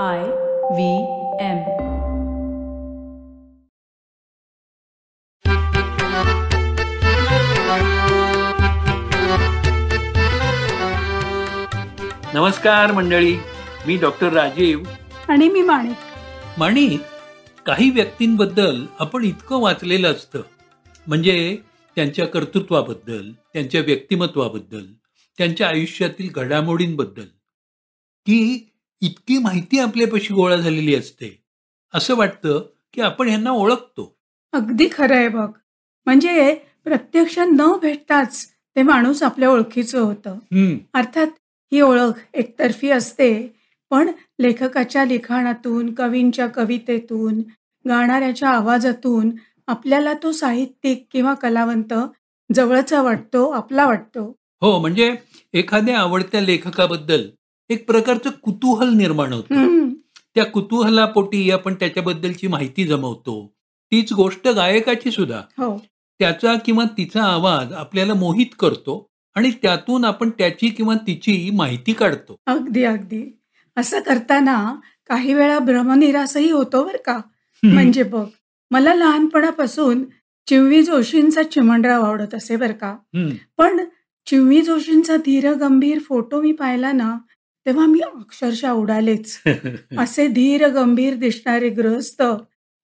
I V M. नमस्कार मंडळी मी doctor Rajiv. आणि मी माणिक. माणिक काही व्यक्तींबद्दल आपण इतकं वाचलेलं असतं. म्हणजे त्यांच्या कर्तृत्वाबद्दल त्यांच्या व्यक्तिमत्वाबद्दल त्यांच्या आयुष्यातील घडामोडींबद्दल. की इतकी माहिती आपल्यापाशी गोळा झालेली असते. असं वाटतं की आपण यांना ओळखतो. अगदी खरं आहे बघ. म्हणजे प्रत्यक्ष न भेटताच ते माणूस आपल्या ओळखीचं होतं. अर्थात ही ओळख एकतर्फी असते पण लेखकाच्या लिखाणातून कवींच्या कवितेतून गाणाऱ्याच्या आवाजातून आपल्याला तो साहित्यिक किंवा कलावंत जवळचा वाटतो आपला वाटतो. हो म्हणजे एखाद्या आवडत्या लेखकाबद्दल एक प्रकारचं कुतूहल निर्माण होतं. त्या कुतूहलापोटी आपण त्याच्याबद्दलची माहिती जमवतो. तीच गोष्ट गायकाची सुद्धा. हो. त्याचा किंवा तिचा आवाज आपल्याला मोहित करतो आणि त्यातून आपण त्याची किंवा तिची माहिती काढतो. अगदी अगदी. असं करताना काही वेळा भ्रमनिरासही होतो बरं का. म्हणजे बघ मला लहानपणापासून चिमवी जोशींचा चिमणराव आवडत असे बरं का. पण चिमवी जोशींचा धीर गंभीर फोटो मी पाहिला ना तेव्हा मी अक्षरशः उडालेच. असे धीर गंभीर दिसणारे ग्रहस्थ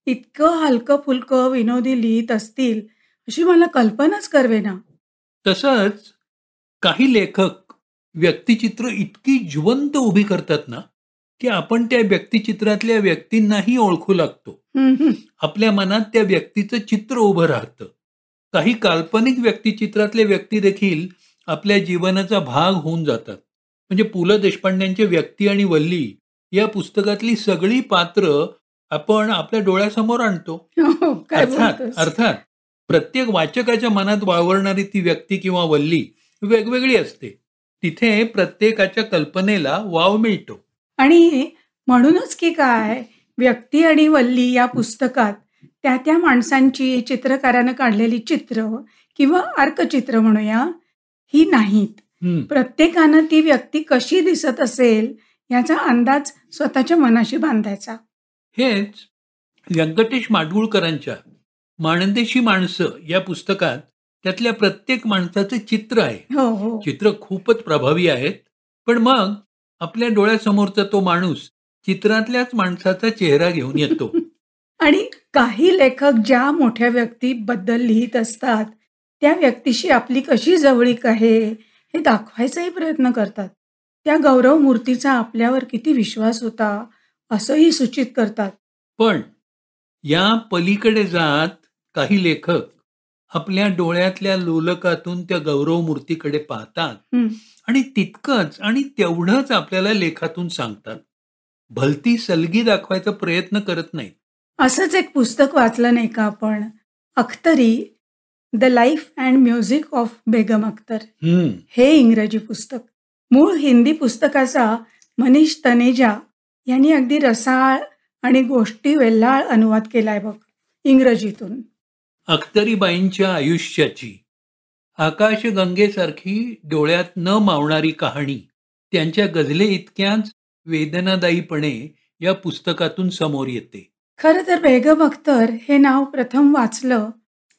इतकं हलकं फुलकं विनोदी लिहित असतील अशी मला कल्पनाच करवेना. तसंच काही लेखक व्यक्तिचित्र इतकी जिवंत उभी करतात ना की आपण त्या व्यक्तिचित्रातल्या व्यक्तींनाही ओळखू लागतो. आपल्या मनात त्या व्यक्तीचं चित्र उभं राहतं. काही काल्पनिक व्यक्तिचित्रातले व्यक्ती देखील आपल्या जीवनाचा भाग होऊन जातात. म्हणजे पु ल देशपांड्यांचे व्यक्ती आणि वल्ली या पुस्तकातली सगळी पात्र आपण आपल्या डोळ्यासमोर आणतो. हो, काय अर्थात? अर्थात प्रत्येक वाचकाच्या मनात वावरणारी ती व्यक्ती किंवा वल्ली वेगवेगळी असते. तिथे प्रत्येकाच्या कल्पनेला वाव मिळतो. आणि म्हणूनच की काय व्यक्ती आणि वल्ली या पुस्तकात त्या त्या माणसांची चित्रकारानं काढलेली चित्र किंवा अर्कचित्र म्हणूया ही नाहीत. प्रत्येकानं ती व्यक्ती कशी दिसत असेल याचा अंदाज स्वतःच्या मनाशी बांधायचा. हेच व्यंकटेश माडगुळकरांच्या माणदेशी माणसं या पुस्तकात त्यातल्या प्रत्येक माणसाचं चित्र आहे. हो हो. चित्र खूपच प्रभावी आहेत. पण मग आपल्या डोळ्यासमोरचा तो माणूस चित्रातल्याच माणसाचा चेहरा घेऊन येतो. आणि काही लेखक ज्या मोठ्या व्यक्तीबद्दल लिहित असतात त्या व्यक्तीशी आपली कशी जवळीक आहे? हे दाखवायचाही प्रयत्न करतात. त्या गौरव मूर्तीचा आपल्यावर किती विश्वास होता असंही सूचित करतात. पण या पलीकडे जात काही लेखक आपल्या डोळ्यातल्या लोलकातून त्या गौरव मूर्तीकडे पाहतात. आणि तितकंच आणि तेवढंच आपल्याला लेखातून सांगतात. भलती सलगी दाखवायचा प्रयत्न करत नाहीत. असंच एक पुस्तक वाचलं नाही का आपण? Akhtari the life and music of Begum Akhtar हम्म, हे इंग्रजी पुस्तक. मूळ हिंदी पुस्तकाचा मनीष तनेजा यांनी अगदी रसाळ आणि गोष्टी वेल्हाळ अनुवाद केलाय बघ इंग्रजीतून. अख्तरीबाईंच्या आयुष्याची. आकाशगंगेसारखी डोळ्यात न मावणारी कहाणी त्यांच्या गझले इतक्याच वेदनादायीपणे या पुस्तकातून समोर येते. खरं तर बेगम अख्तर हे नाव प्रथम वाचलं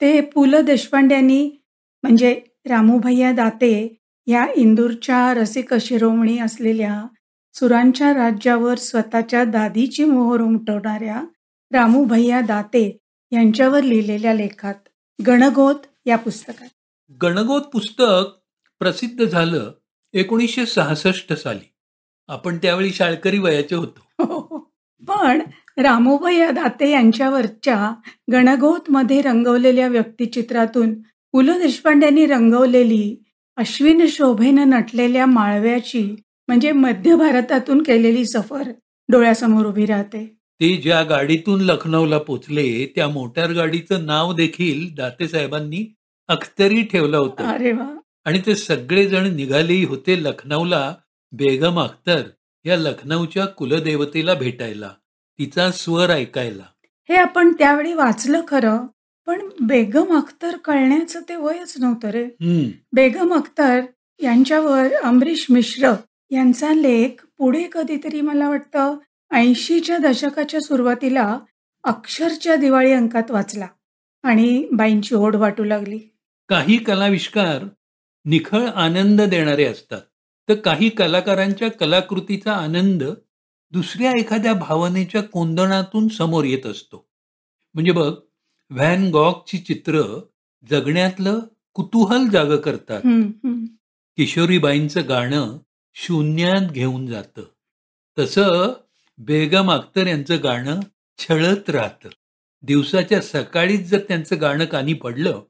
ते पु ल देशपांड्यांनी म्हणजे रामूभैया दाते या इंदूरच्या रसिक शिरोमणी असलेल्या सुरांच्या राज्यावर स्वतःच्या दादीची मोहर उमटवणाऱ्या रामूभैया दाते यांच्यावर लिहिलेल्या लेखात गणगोत या पुस्तकात. गणगोत पुस्तक प्रसिद्ध झालं एकोणीसशे सहासष्ट साली. आपण त्यावेळी शाळकरी वयाचे होतो. पण रामोभया दाते यांच्यावरच्या गणगोतमध्ये रंगवलेल्या व्यक्तिचित्रातून पु ल देशपांड्यांनी रंगवलेली अश्विन शोभेनं नटलेल्या माळव्याची म्हणजे मध्य भारतातून केलेली सफर डोळ्यासमोर उभी राहते. ते ज्या गाडीतून लखनौला पोचले त्या मोटार गाडीचं नाव देखील दाते साहेबांनी अख्तरी ठेवलं होतं. अरे वा. आणि ते सगळेजण निघालेही होते लखनौला बेगम अख्तर या लखनौच्या कुलदेवतेला भेटायला. तिचा स्वर ऐकायला. हे आपण त्यावेळी वाचलं खरं पण बेगम अख्तर कळण्याचं ते वयच नव्हतं रे. बेगम अख्तर यांच्यावर अमरीश मिश्र यांचा लेख पुढे कधीतरी मला वाटतं ऐंशीच्या दशकाच्या सुरुवातीला अक्षरच्या दिवाळी अंकात वाचला आणि बाईंची ओढ वाटू लागली. काही कलाविष्कार निखळ आनंद देणारे असतात. तर काही कलाकारांच्या कलाकृतीचा आनंद दुसऱ्या एखाद्या भावनेच्या कोंदणातून समोर येत असतो. म्हणजे बघ व्हॅन गॉगची चित्र जगण्यातलं कुतूहल जाग करतात. किशोरीबाईंचं गाणं शून्यात घेऊन जातं. तसं बेगम अख्तर यांचं गाणं छळत राहतं. दिवसाच्या सकाळीच जर त्यांचं गाणं कानी पडलं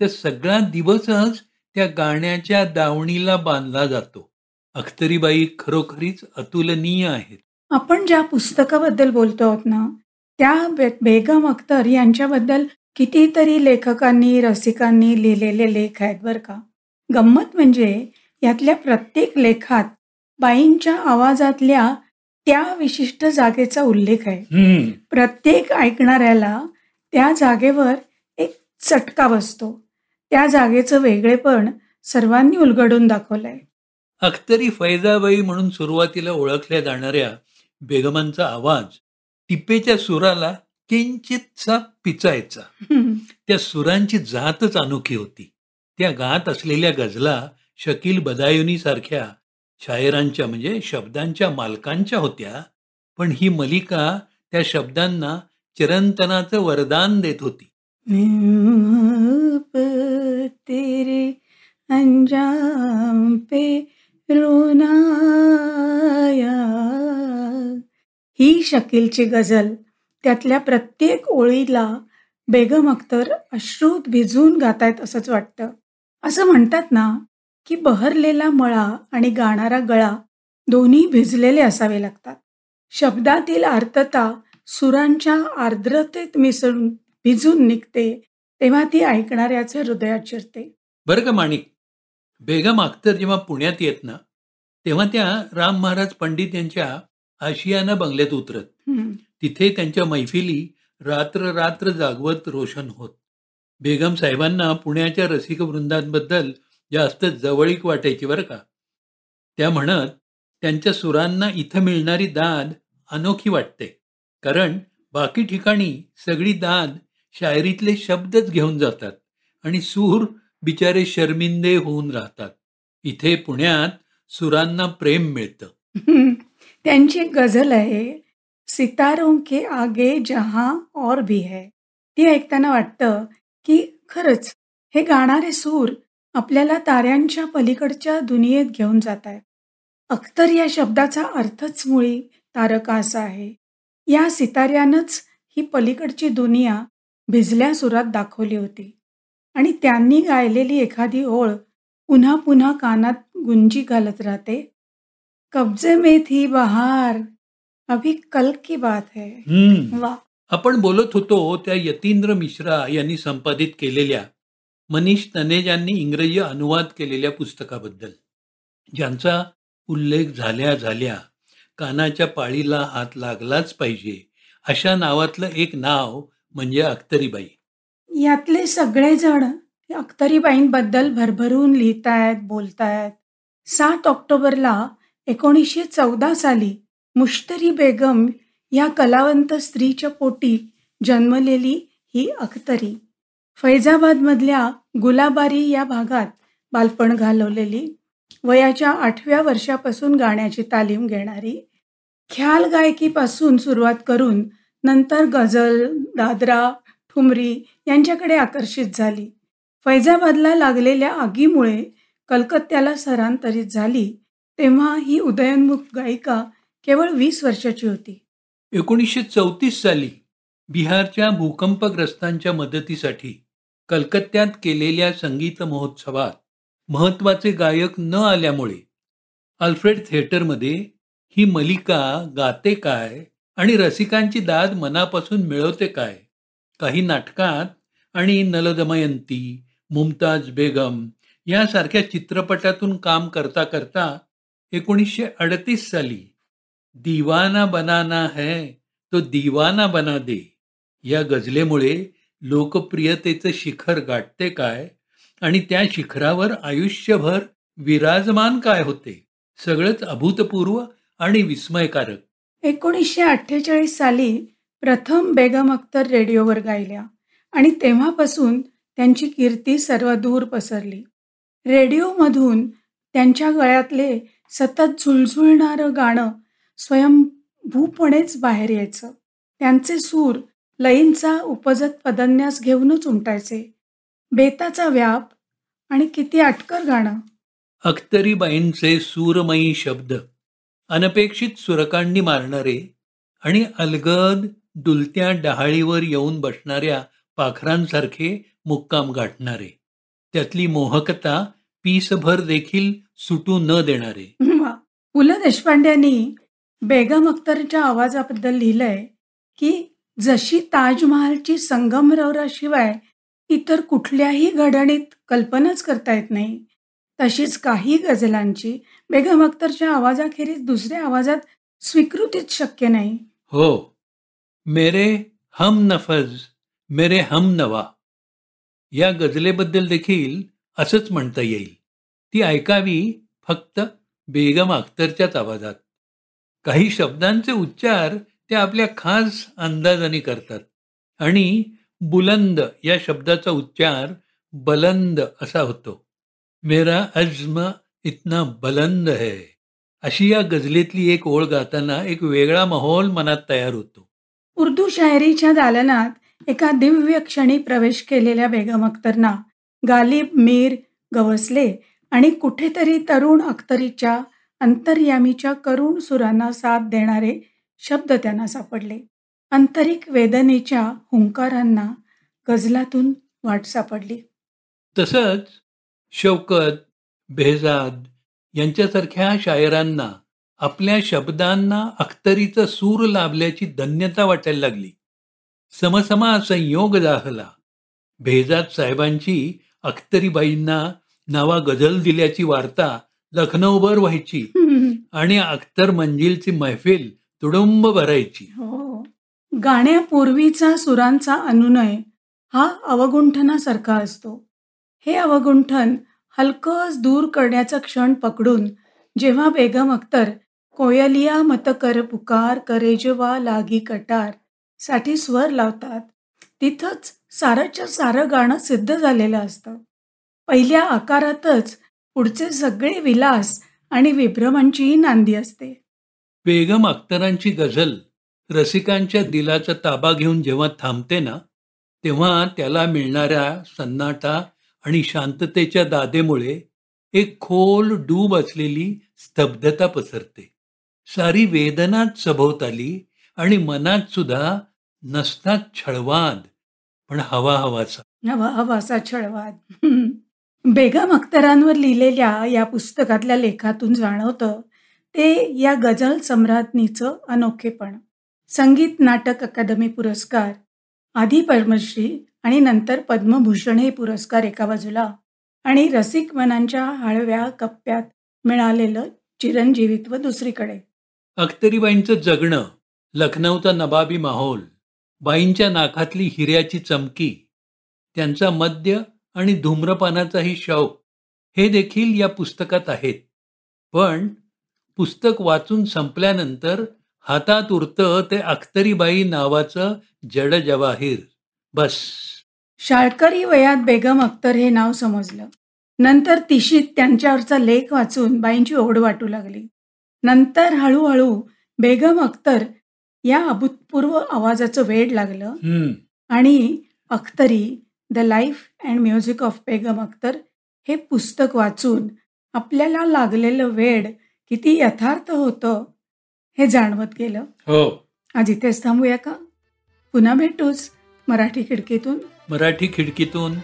तर सगळा दिवसच त्या गाण्याच्या दावणीला बांधला जातो. अख्तरीबाई खरोखरीच अतुलनीय आहेत. आपण ज्या पुस्तकाबद्दल बोलतो आहोत ना त्या बे- बेगम अख्तर यांच्याबद्दल कितीतरी लेखकांनी रसिकांनी लिहिलेले लेख आहेत बरं का. गंमत म्हणजे यातल्या प्रत्येक लेखात बाईंच्या आवाजातल्या त्या विशिष्ट जागेचा उल्लेख आहे. प्रत्येक ऐकणाऱ्याला त्या जागेवर एक चटका बसतो. त्या जागेचं वेगळेपण सर्वांनी उलगडून दाखवलंय. अख्तरी फैजाबाई म्हणून सुरुवातीला ओळखल्या जाणाऱ्या बेगमांचा आवाज टिपेच्या सुराला किंचितसा पिचायचा. त्या सुरांची जातच अनोखी होती. त्या गात असलेल्या गझला शकील बदायुनी सारख्या शायरांच्या म्हणजे शब्दांच्या मालकांच्या होत्या पण ही मलिका त्या शब्दांना चिरंतनाचं वरदान देत होती. तेरे अंजाम पे रोनाया ही शकीलची गझल. त्यातल्या प्रत्येक ओळीला बेगम अख्तर अश्रूत भिजून गातायत असंच वाटतं. असं म्हणतात ना की बहरलेला मळा आणि गाणारा गळा दोन्ही भिजलेले असावे लागतात. शब्दातील आर्तता सुरांच्या आर्द्रतेत मिसळून भिजून निघते तेव्हा ती ऐकणाऱ्याचं हृदयात शिरते. बरं का माणिक? बेगम अख्तर जेव्हा पुण्यात येत ना तेव्हा त्या राम महाराज पंडित यांच्या आशियाना बंगल्यात उतरत. तिथे त्यांच्या मैफिली रात्र रात्र जागवत रोशन होत. बेगम साहेबांना पुण्याच्या रसिक वृंदांबद्दल जास्त जवळीक वाटायची बरं का? त्या म्हणत त्यांच्या सुरांना इथं मिळणारी दाद अनोखी वाटते. कारण बाकी ठिकाणी सगळी दाद शायरीतले शब्दच घेऊन जातात आणि सूर बिचारे शर्मिंदे होऊन राहतात. इथे पुण्यात सुरांना प्रेम मिळतं. त्यांची एक गझल आहे सितारों के आगे जहां और भी है. ती ऐकताना वाटतं की खरंच हे गाणारे सूर आपल्याला ताऱ्यांच्या पलीकडच्या दुनियेत घेऊन जात आहेत अख्तर या शब्दाचा अर्थच मुळी तारका असा आहे. या सिताऱ्यानंच ही पलीकडची दुनिया भिजल्या सुरात दाखवली होती. आणि त्यांनी गायलेली एखादी ओळ पुन्हा पुन्हा कानात गुंजी घालत राहते कब्जे में थी बहार अभी कल की बात है। हम्म वा आपण बोलत होतो त्या यतींद्र मिश्रा यांनी संपादित केलेल्या मनीष तनेजांनी इंग्रजी अनुवाद केलेल्या पुस्तकाबद्दल ज्यांचा उल्लेख झाल्या झाल्या कानाच्या पाळीला हात लागलाच पाहिजे अशा नावातलं एक नाव म्हणजे अख्तरीबाई. यातले सगळेजण अख्तरीबाईंबद्दल भरभरून लिहितायत बोलतायत. सात ऑक्टोबरला एकोणीसशे चौदा साली मुश्तरी बेगम या कलावंत स्त्रीच्या पोटी जन्मलेली ही अख्तरी. फैजाबादमधल्या गुलाबारी या भागात बालपण घालवलेली वयाच्या आठव्या वर्षापासून गाण्याची तालीम घेणारी ख्याल गायकीपासून सुरुवात करून नंतर गझल दादरा ठुमरी यांच्याकडे आकर्षित झाली. फैजाबादला लागलेल्या आगीमुळे कलकत्त्याला स्थलांतरित झाली तेव्हा ही उदयोन्मुख गायिका केवळ वीस वर्षाची होती. एकोणीसशे चौतीस साली बिहारच्या भूकंपग्रस्तांच्या मदतीसाठी कलकत्त्यात केलेल्या संगीत महोत्सवात महत्त्वाचे गायक न आल्यामुळे अल्फ्रेड थिएटरमध्ये ही मलिका गाते काय आणि रसिकांची दाद मनापासून मिळवते काय काही नाटकात आणि नलदमयंती मुमताज बेगम यासारख्या चित्रपटातून काम करता करता एकोणीसशे अडतीस साली दिवाना बनाना है तो दिवाना बना दे. या गझलेमुळे लोकप्रियतेचं शिखर गाठते काय? आणि त्या शिखरावर आयुष्यभर विराजमान काय होते? सगळंच अभूतपूर्व आणि विस्मयकारक. एकोणीसशे अठ्ठेचाळीस साली प्रथम बेगम अख्तर रेडिओवर गायल्या आणि तेव्हापासून त्यांची कीर्ती सर्वदूर पसरली. रेडिओमधून त्यांच्या गळ्यातले सतत झुळझुळणारं गाणं स्वयंभूपणेच बाहेर यायचं. त्यांचे सूर लईंचा उपजत पदन्यास घेऊनच उमटायचे. बेताचा व्याप आणि किती अटकर गाणं. अख्तरीबाईंचे सूरमयी शब्द अनपेक्षित सुरकांडी मारणारे आणि अलगद डुलत्या डहाळीवर येऊन बसणाऱ्या पाखरांसारखे मुक्काम गाठणारे. त्यातली मोहकता पीसभर देखील सुटू न देणारे. पु ल देशपांड्यांनी बेगम अख्तरच्या आवाजाबद्दल लिहिलंय की जशी ताजमहालची संगमरवराशिवाय इतर कुठल्याही घडणीत कल्पनाच करता येत नाही तशीच काही गझलांची बेगम अख्तरच्या आवाजाखेरीज दुसऱ्या आवाजात स्वीकृतीच शक्य नाही. हो. मेरे हम नफज मेरे हम नवा. या गझलेबद्दल देखील असंच म्हणता येईल. ती ऐकावी फक्त बेगम अख्तरच्याच आवाजात. काही शब्दांचे उच्चार ते आपल्या खास अंदाजाने करतात. आणि बुलंद या शब्दाचा उच्चार बलंद असा होतो. मेरा अज्म इतना बलंद है. अशी या गझलेतली एक ओळ गाताना एक वेगळा माहोल मनात तयार होतो. उर्दू शायरीच्या दालनात एका दिव्य क्षणी प्रवेश केलेल्या बेगम अख्तरना गालिब मीर गवसले आणि कुठेतरी तरुण अख्तरीच्या अंतर्यामीच्या करुण सुरांना साथ देणारे शब्द त्यांना सापडले. आंतरिक वेदनेच्या हुंकारांना गजलातून वाट सापडली. तसंच शौकत बेहजाद यांच्यासारख्या शायरांना आपल्या शब्दांना अख्तरीचा सूर लाभल्याची धन्यता वाटायला लागली. समसमा संयोग दाखला. बेहजाद साहेबांची अख्तरीबाईंना नावा गझल दिल्याची वार्ता लखनौभर व्हायची. आणि अख्तर मंजिलची मैफिल तुडुंब भरायची. हो. गाण्यापूर्वीचा सुरांचा अनुनय हा अवगुंठनासारखा असतो. हे अवगुंठन हलकस दूर करण्याचा क्षण पकडून जेव्हा बेगम अख्तर कोयलिया मत कर पुकार करेजवा लागी कटारसाठी स्वर लावतात तिथंच सारंच्या सारं गाणं सिद्ध झालेलं असतं. पहिल्या आकारातच पुढचे सगळे विलास आणि विभ्रमांचीही नांदी असते. बेगम अख्तरांची गझल रसिकांच्या दिलाचा ताबा घेऊन जेव्हा थांबते ना तेव्हा त्याला मिळणाऱ्या सन्नाटा आणि शांततेच्या दादेमुळे एक खोल डूब असलेली स्तब्धता पसरते. सारी वेदनाच सभोवताली आणि मनात सुद्धा नसतात छळवाद. पण हवा हवाचा. हवा हवासा छळवाद. बेगम अख्तरांवर लिहिलेल्या या पुस्तकातल्या लेखातून जाणवतं ते या गझल सम्राज्ञीचं अनोखेपण. संगीत नाटक अकादमी पुरस्कार आधी पद्मश्री आणि नंतर पद्मभूषण हे पुरस्कार एका बाजूला आणि रसिक मनांच्या हळव्या कप्प्यात मिळालेलं चिरंजीवित्व दुसरीकडे. अख्तरीबाईंचं जगणं लखनौचा नबाबी माहोल. बाईंच्या नाकातली हिऱ्याची चमकी त्यांचा मद्य आणि धूम्रपानाचाही शौक हे देखील या पुस्तकात आहेत. पण पुस्तक वाचून संपल्यानंतर हातात उरतं ते अख्तरीबाई नावाचं जड जवाहीर बस. शाळकरी वयात बेगम अख्तर हे नाव समजलं. नंतर तिशीत त्यांच्यावरचा लेख वाचून बाईंची ओढ वाटू लागली. नंतर हळूहळू बेगम अख्तर या अभूतपूर्व आवाजाचं वेड लागलं. हम्म. आणि Akhtari the life and music of Begum Akhtar हे पुस्तक वाचून आपल्याला लागलेलं वेड किती यथार्थ होतं हे जाणवत गेलं. हो. आज इथेच थांबूया का? पुन्हा भेटूच मराठी खिडकीतून. मराठी खिडकीतून.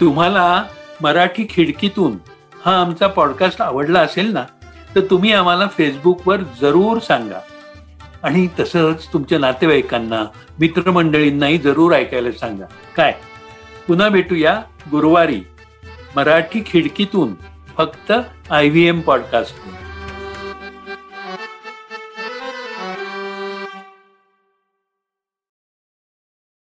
तुम्हाला मराठी खिडकीतून हा आमचा पॉडकास्ट आवडला असेल ना? तर तुम्ही आम्हाला फेसबुकवर जरूर सांगा. आणि तसंच तुमच्या नातेवाईकांना मित्रमंडळींनाही जरूर ऐकायला सांगा. काय? पुन्हा भेटूया गुरुवारी मराठी खिडकीतून फक्त आय व्ही एम पॉडकास्ट